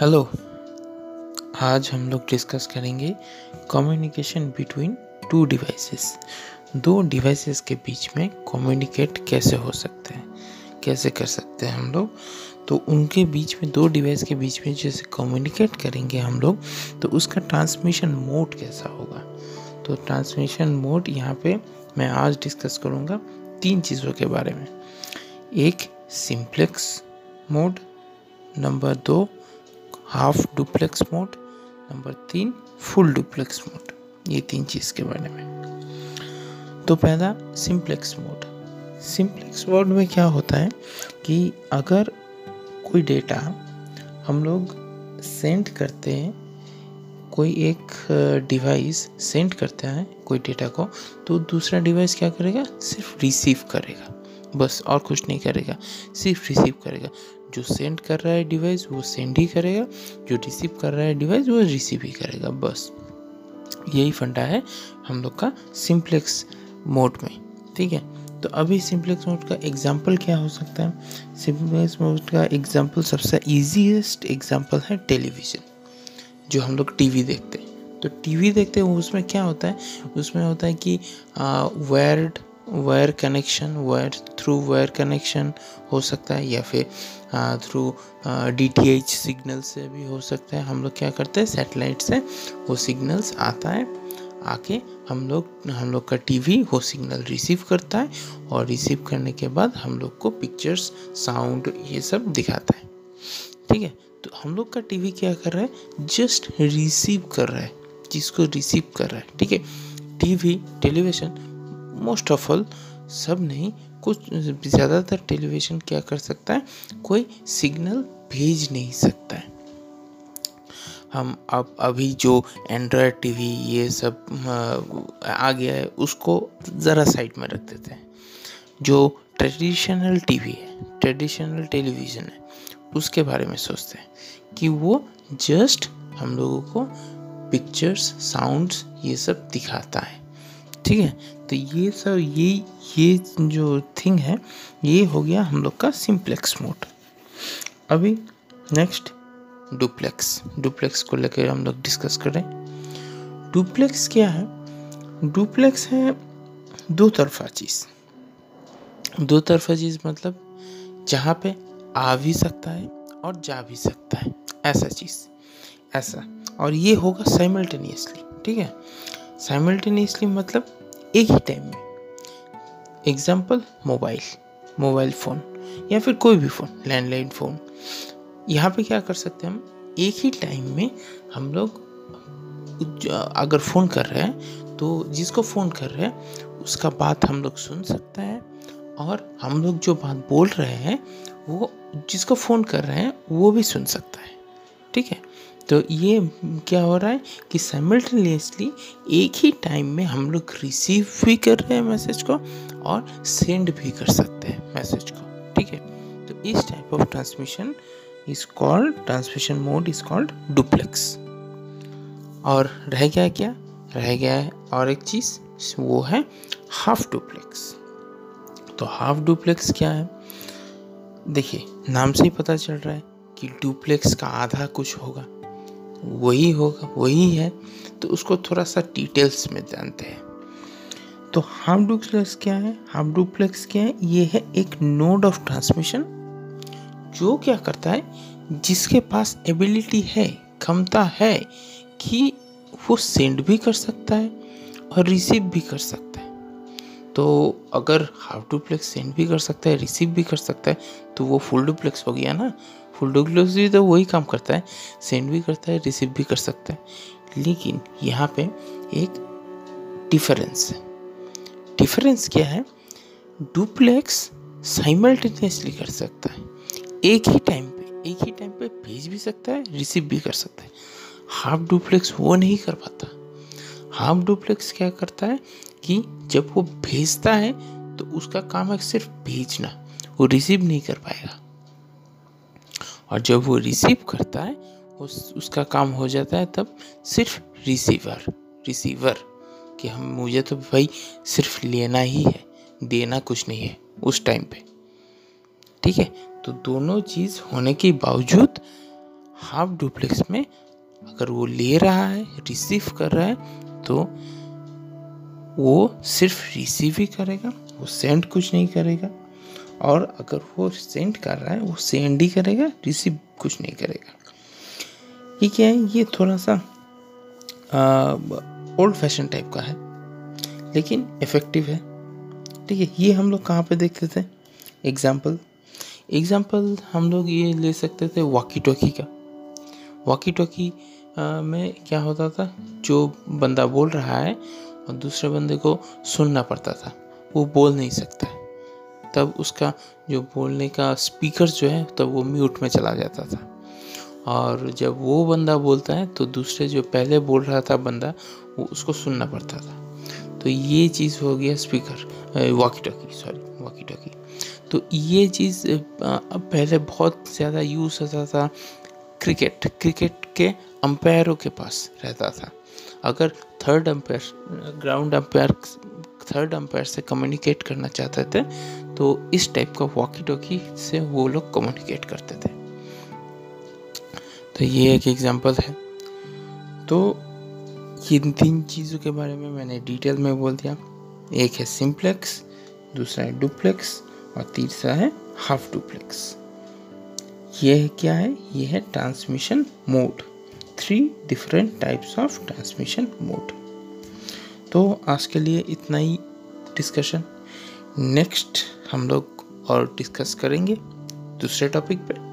Hello आज हम लोग डिस्कस करेंगे कम्युनिकेशन बिटवीन टू डिवाइसेस दो डिवाइसेस के बीच में कम्युनिकेट कैसे हो सकते हैं? कैसे कर सकते हैं हम लोग? तो उनके बीच में, दो डिवाइस के बीच में जैसे कम्युनिकेट करेंगे हम लोग तो उसका ट्रांसमिशन मोड कैसा होगा? तो ट्रांसमिशन मोड यहाँ पे मैं आज डिस्कस करूँगा तीन चीज़ों के बारे में। एक सिंप्लेक्स मोड नंबर दो हाफ़ डुप्लेक्स मोड, नंबर तीन फुल डुप्लेक्स मोड, ये तीन चीज़ के बारे में। तो पहला, सिंप्लेक्स मोड। सिंप्लेक्स मोड में क्या होता है कि अगर कोई डेटा हम लोग सेंड करते हैं, कोई एक डिवाइस सेंड करता है कोई डेटा को तो दूसरा डिवाइस क्या करेगा? सिर्फ़ रिसीव करेगा। बस और कुछ नहीं करेगा। सिर्फ़ रिसीव करेगा। जो सेंड कर रहा है डिवाइस वो सेंड ही करेगा। जो रिसीव कर रहा है डिवाइस वो रिसीव ही करेगा। बस, यही फंडा है हम लोग का सिंप्लेक्स मोड में, ठीक है? तो अभी सिंप्लेक्स मोड का एग्ज़ाम्पल क्या हो सकता है? सिंप्लेक्स मोड का एग्ज़ाम्पल सबसे ईजीएस्ट एग्ज़ाम्पल है टेलीविज़न जो हम लोग टीवी देखते हैं। तो टीवी देखते हैं, उसमें क्या होता है? उसमें होता है कि word wire connection wire through wire connection हो सकता है, या फिर through D T H signal से भी हो सकता है। हम लोग क्या करते हैं? सेटेलाइट से वो सिग्नल्स आता है, आके हम लोग हम लोग का टीवी वो सिग्नल रिसीव करता है और रिसीव करने के बाद हम लोग को पिक्चर्स साउंड ये सब दिखाता है। ठीक है? तो हम लोग का टीवी क्या कर रहा है? जस्ट रिसीव कर रहा है, जिसको रिसीव कर रहा है। ठीक है? TV television most of all सब नहीं, कुछ ज़्यादातर टेलीविज़न क्या कर सकता है, कोई सिग्नल भेज नहीं सकता है। हम अब अभी जो एंड्रॉयड टीवी ये सब आ गया है, उसको ज़रा साइड में रख देते हैं। जो ट्रेडिशनल टीवी है, ट्रेडिशनल टेलीविज़न है, उसके बारे में सोचते हैं कि वो जस्ट हम लोगों को पिक्चर्स, साउंड्स ये सब दिखाता है। ठीक है? तो ये सब, ये ये जो थिंग है, ये हो गया हम लोग का सिंप्लेक्स मोड अभी नेक्स्ट डुप्लेक्स डुप्लेक्स को लेकर हम लोग डिस्कस करें डुप्लेक्स क्या है? डुप्लेक्स है दो तरफा चीज़. दो तरफा चीज़ मतलब जहाँ पे आ भी सकता है और जा भी सकता है. ऐसा चीज़. ऐसा. और ये होगा साइमल्टेनियसली ठीक है? साइमल्टेनियसली मतलब एक ही टाइम में। एग्ज़ाम्पल मोबाइल मोबाइल फ़ोन या फिर कोई भी फ़ोन लैंडलाइन फ़ोन यहाँ पे क्या कर सकते हैं हम? एक ही टाइम में हम लोग, अगर फ़ोन कर रहे हैं तो जिसको फ़ोन कर रहे हैं, उसका बात हम लोग सुन सकते हैं और हम लोग जो बात बोल रहे हैं, वो जिसको फ़ोन कर रहे हैं, वो भी सुन सकता है। ठीक है? तो ये क्या हो रहा है कि साइमल्टेनियसली एक ही टाइम में हम लोग रिसीव भी कर रहे हैं मैसेज को और सेंड भी कर सकते हैं मैसेज को, ठीक है? तो इस type of transmission is called transmission mode is called duplex और रह गया क्या? रह गया है और एक चीज़, वो है हाफ़ डुप्लेक्स तो हाफ़ डुप्लेक्स क्या है? देखिए, नाम से ही पता चल रहा है कि डुप्लेक्स का आधा कुछ होगा। वही होगा, वही है तो उसको थोड़ा सा डिटेल्स में जानते हैं। तो हाफ़ डुप्लेक्स क्या है? हाफ़ डुप्लेक्स क्या है? ये है एक नोड ऑफ़ ट्रांसमिशन जो क्या करता है, जिसके पास एबिलिटी है, क्षमता है, कि वो सेंड भी कर सकता है और रिसीव भी कर सकता है। तो अगर हाफ़ डुप्लेक्स सेंड भी कर सकता है रिसीव भी कर सकता है तो वो फुल डुप्लेक्स हो गया ना? फुल डुप्लेक्स भी तो वही काम करता है सेंड भी करता है रिसीव भी कर सकता है। लेकिन यहाँ पे एक डिफरेंस है। डिफरेंस क्या है? डुप्लेक्स साइमल्टेनियसली कर सकता है। एक ही टाइम पे, एक ही टाइम पे भेज भी सकता है रिसीव भी कर सकता है। हाफ़ डुप्लेक्स वो नहीं कर पाता। हाफ़ डुप्लेक्स क्या करता है? कि जब वो भेजता है तो उसका काम है सिर्फ़ भेजना। वो रिसीव नहीं कर पाएगा। और जब वो रिसीव करता है, उस, उसका काम हो जाता है तब सिर्फ़ रिसीवर रिसीवर कि हम, मुझे तो भाई सिर्फ़ लेना ही है, देना कुछ नहीं है उस टाइम पे। ठीक है? तो दोनों चीज़ होने के बावजूद हाफ़ डुप्लेक्स में अगर वो ले रहा है रिसीव कर रहा है तो वो सिर्फ़ रिसीव ही करेगा, वो सेंड कुछ नहीं करेगा। और अगर वो सेंड कर रहा है, वो सेंड ही करेगा रिसीव कुछ नहीं करेगा। ये क्या है? ये थोड़ा सा ओल्ड फ़ैशन टाइप का है, लेकिन इफ़ेक्टिव है। ठीक है, ये हम लोग कहाँ पे देखते थे? एग्ज़ाम्पल एग्ज़ाम्पल हम लोग ये ले सकते थे वॉकी टॉकी का। वॉकी टॉकी में क्या होता था? जो बंदा बोल रहा है और दूसरे बंदे को सुनना पड़ता था। वो बोल नहीं सकता है। तब उसका जो बोलने का स्पीकर जो है, तब वो म्यूट में चला जाता था। और जब वो बंदा बोलता है तो दूसरे जो पहले बोल रहा था बंदा, वो उसको सुनना पड़ता था। तो ये चीज़ हो गया speaker walkie talkie sorry walkie talkie तो ये चीज़ पहले बहुत ज़्यादा यूज़ होता था। क्रिकेट क्रिकेट के अंपायरों के पास रहता था। अगर third umpire ground umpire third umpire से कम्युनिकेट करना चाहते थे तो इस टाइप का वॉकी टॉकी से वो लोग कम्युनिकेट करते थे। तो ये एक एग्जांपल है। तो इन तीन चीज़ों के बारे में मैंने डिटेल में बोल दिया। एक है सिंप्लेक्स दूसरा है डुप्लेक्स और तीसरा है हाफ़ डुप्लेक्स ये क्या है? ये है transmission mode three different types of transmission mode तो आज के लिए इतना ही डिस्कशन नेक्स्ट हम लोग और डिस्कस करेंगे दूसरे टॉपिक पे.